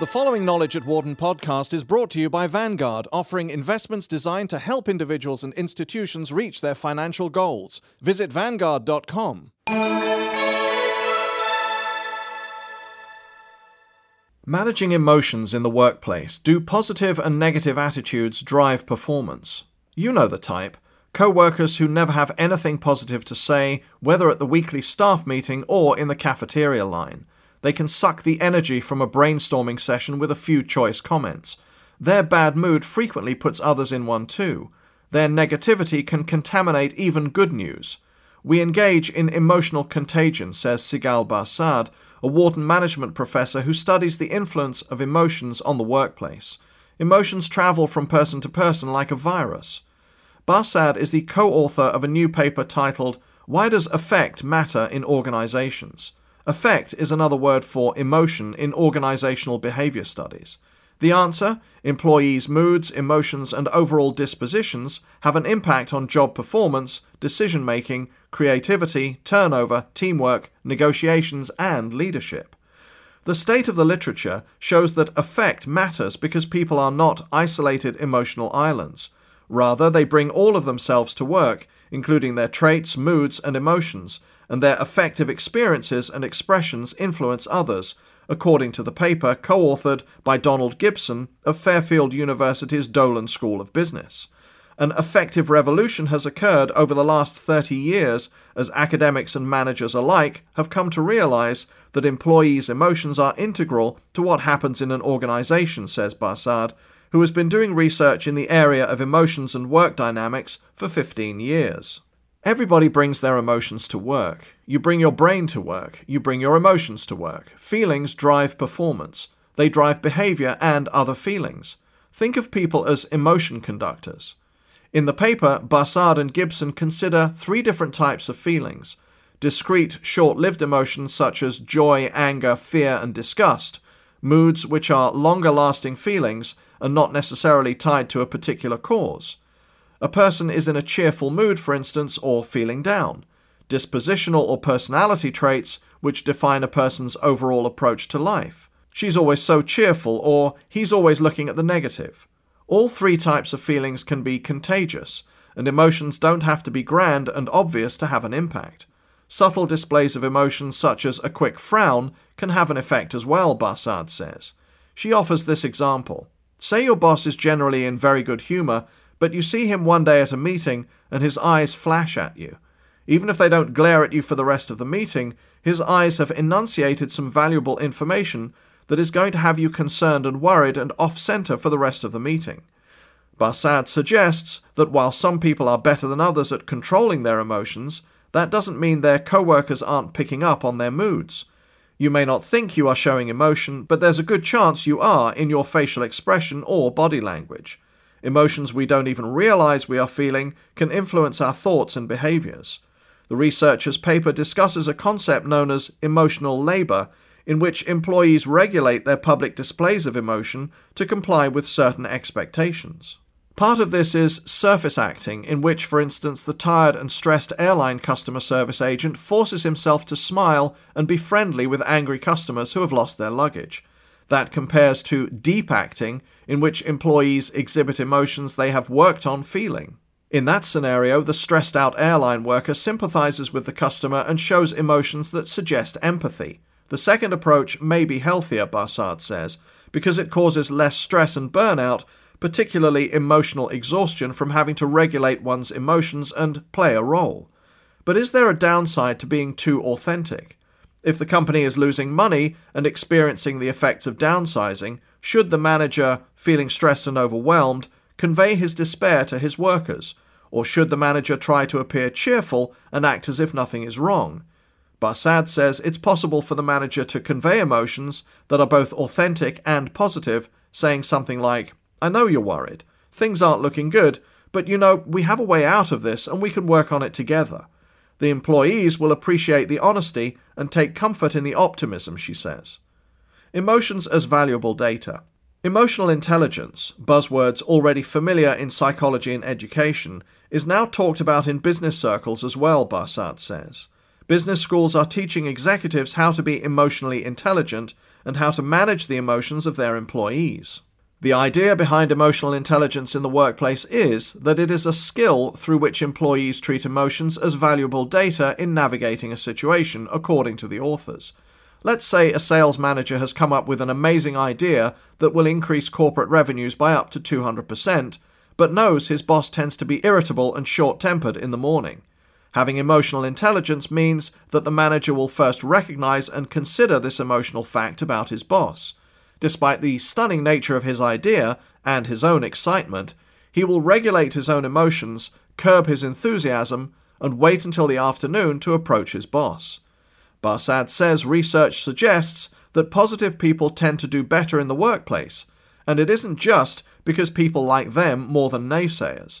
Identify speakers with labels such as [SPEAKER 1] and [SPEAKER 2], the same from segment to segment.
[SPEAKER 1] The following Knowledge at Wharton podcast is brought to you by Vanguard, offering investments designed to help individuals and institutions reach their financial goals. Visit Vanguard.com. Managing emotions in the workplace. Do positive and negative attitudes drive performance? You know the type. Co workers who never have anything positive to say, whether at the weekly staff meeting or in the cafeteria line. They can suck the energy from a brainstorming session with a few choice comments. Their bad mood frequently puts others in one too. Their negativity can contaminate even good news. We engage in emotional contagion, says Sigal Barsade, a Wharton management professor who studies the influence of emotions on the workplace. Emotions travel from person to person like a virus. Barsade is the co author of a new paper titled Why Does Affect Matter in Organizations? Affect is another word for emotion in organizational behavior studies. The answer employees' moods, emotions, and overall dispositions have an impact on job performance, decision making, creativity, turnover, teamwork, negotiations, and leadership. The state of the literature shows that affect matters because people are not isolated emotional islands. Rather, they bring all of themselves to work, including their traits, moods, and emotions, and their affective experiences and expressions influence others, according to the paper co authored by Donald Gibson of Fairfield University's Dolan School of Business. An affective revolution has occurred over the last 30 years as academics and managers alike have come to realize that employees' emotions are integral to what happens in an organization, says Barsade, who has been doing research in the area of emotions and work dynamics for 15 years. Everybody brings their emotions to work. You bring your brain to work. You bring your emotions to work. Feelings drive performance. They drive behavior and other feelings. Think of people as emotion conductors. In the paper, Barsade and Gibson consider three different types of feelings discrete, short lived emotions such as joy, anger, fear, and disgust, moods which are longer lasting feelings and not necessarily tied to a particular cause. A person is in a cheerful mood, for instance, or feeling down. Dispositional or personality traits which define a person's overall approach to life. She's always so cheerful, or he's always looking at the negative. All three types of feelings can be contagious, and emotions don't have to be grand and obvious to have an impact. Subtle displays of emotion, such as a quick frown, can have an effect as well, Barsade says. She offers this example. Say your boss is generally in very good humour, but you see him one day at a meeting and his eyes flash at you. Even if they don't glare at you for the rest of the meeting, his eyes have enunciated some valuable information that is going to have you concerned and worried and off center for the rest of the meeting. Barsade suggests that while some people are better than others at controlling their emotions, that doesn't mean their co workers aren't picking up on their moods. You may not think you are showing emotion, but there's a good chance you are in your facial expression or body language. Emotions we don't even realize we are feeling can influence our thoughts and behaviors. The researcher's paper discusses a concept known as emotional labor, in which employees regulate their public displays of emotion to comply with certain expectations. Part of this is surface acting, in which, for instance, the tired and stressed airline customer service agent forces himself to smile and be friendly with angry customers who have lost their luggage. That compares to deep acting, in which employees exhibit emotions they have worked on feeling. In that scenario, the stressed out airline worker sympathizes with the customer and shows emotions that suggest empathy. The second approach may be healthier, Barsade says, because it causes less stress and burnout, particularly emotional exhaustion from having to regulate one's emotions and play a role. But is there a downside to being too authentic? If the company is losing money and experiencing the effects of downsizing, should the manager, feeling stressed and overwhelmed, convey his despair to his workers? Or should the manager try to appear cheerful and act as if nothing is wrong? Barsade says it's possible for the manager to convey emotions that are both authentic and positive, saying something like, I know you're worried. Things aren't looking good, but you know, we have a way out of this and we can work on it together. The employees will appreciate the honesty and take comfort in the optimism, she says. Emotions as valuable data. Emotional intelligence, buzzwords already familiar in psychology and education, is now talked about in business circles as well, Barsade says. Business schools are teaching executives how to be emotionally intelligent and how to manage the emotions of their employees. The idea behind emotional intelligence in the workplace is that it is a skill through which employees treat emotions as valuable data in navigating a situation, according to the authors. Let's say a sales manager has come up with an amazing idea that will increase corporate revenues by up to 200%, but knows his boss tends to be irritable and short tempered in the morning. Having emotional intelligence means that the manager will first recognize and consider this emotional fact about his boss. Despite the stunning nature of his idea and his own excitement, he will regulate his own emotions, curb his enthusiasm, and wait until the afternoon to approach his boss. Barsade says research suggests that positive people tend to do better in the workplace, and it isn't just because people like them more than naysayers.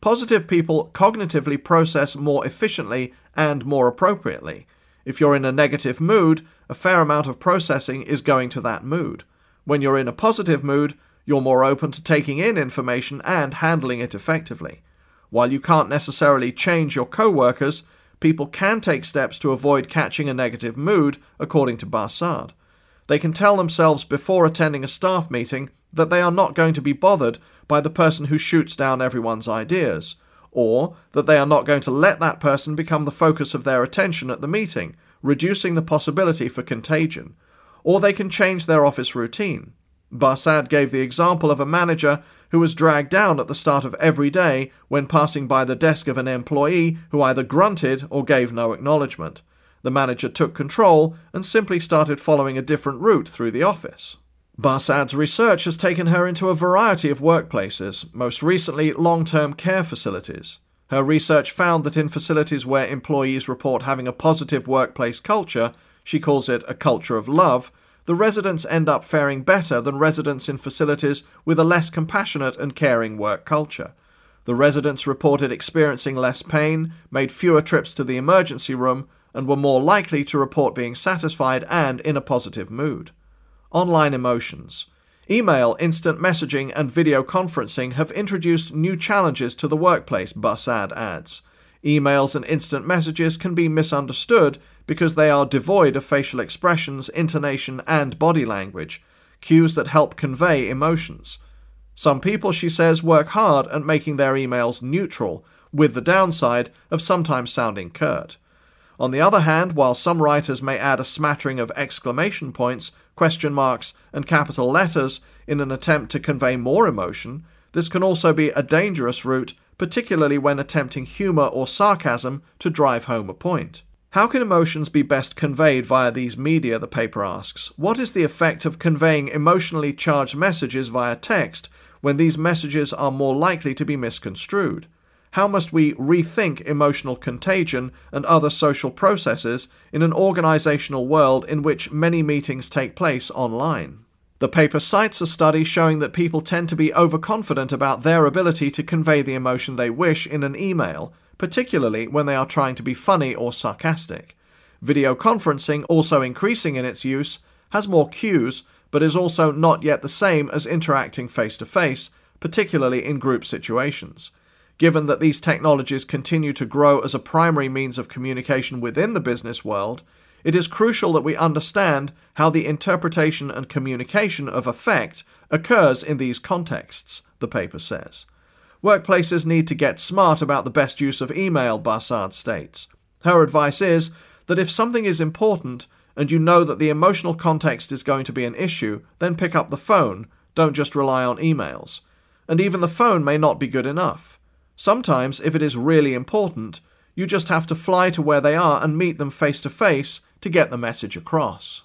[SPEAKER 1] Positive people cognitively process more efficiently and more appropriately. If you're in a negative mood, a fair amount of processing is going to that mood. When you're in a positive mood, you're more open to taking in information and handling it effectively. While you can't necessarily change your co-workers, people can take steps to avoid catching a negative mood, according to Barsade. They can tell themselves before attending a staff meeting that they are not going to be bothered by the person who shoots down everyone's ideas, or that they are not going to let that person become the focus of their attention at the meeting, reducing the possibility for contagion or they can change their office routine. Barsade gave the example of a manager who was dragged down at the start of every day when passing by the desk of an employee who either grunted or gave no acknowledgement. The manager took control and simply started following a different route through the office. Barsade's research has taken her into a variety of workplaces, most recently long term care facilities. Her research found that in facilities where employees report having a positive workplace culture, she calls it a culture of love, the residents end up faring better than residents in facilities with a less compassionate and caring work culture. The residents reported experiencing less pain, made fewer trips to the emergency room, and were more likely to report being satisfied and in a positive mood. Online emotions. Email, instant messaging, and video conferencing have introduced new challenges to the workplace, Barsade adds. Emails and instant messages can be misunderstood because they are devoid of facial expressions, intonation, and body language, cues that help convey emotions. Some people, she says, work hard at making their emails neutral, with the downside of sometimes sounding curt. On the other hand, while some writers may add a smattering of exclamation points, question marks, and capital letters in an attempt to convey more emotion, this can also be a dangerous route, particularly when attempting humour or sarcasm to drive home a point. How can emotions be best conveyed via these media? The paper asks. What is the effect of conveying emotionally charged messages via text when these messages are more likely to be misconstrued? How must we rethink emotional contagion and other social processes in an organizational world in which many meetings take place online? The paper cites a study showing that people tend to be overconfident about their ability to convey the emotion they wish in an email particularly when they are trying to be funny or sarcastic. Video conferencing, also increasing in its use, has more cues, but is also not yet the same as interacting face to face, particularly in group situations. Given that these technologies continue to grow as a primary means of communication within the business world, it is crucial that we understand how the interpretation and communication of affect occurs in these contexts, the paper says. Workplaces need to get smart about the best use of email, Barsade states. Her advice is that if something is important and you know that the emotional context is going to be an issue, then pick up the phone, don't just rely on emails. And even the phone may not be good enough. Sometimes, if it is really important, you just have to fly to where they are and meet them face to face to get the message across.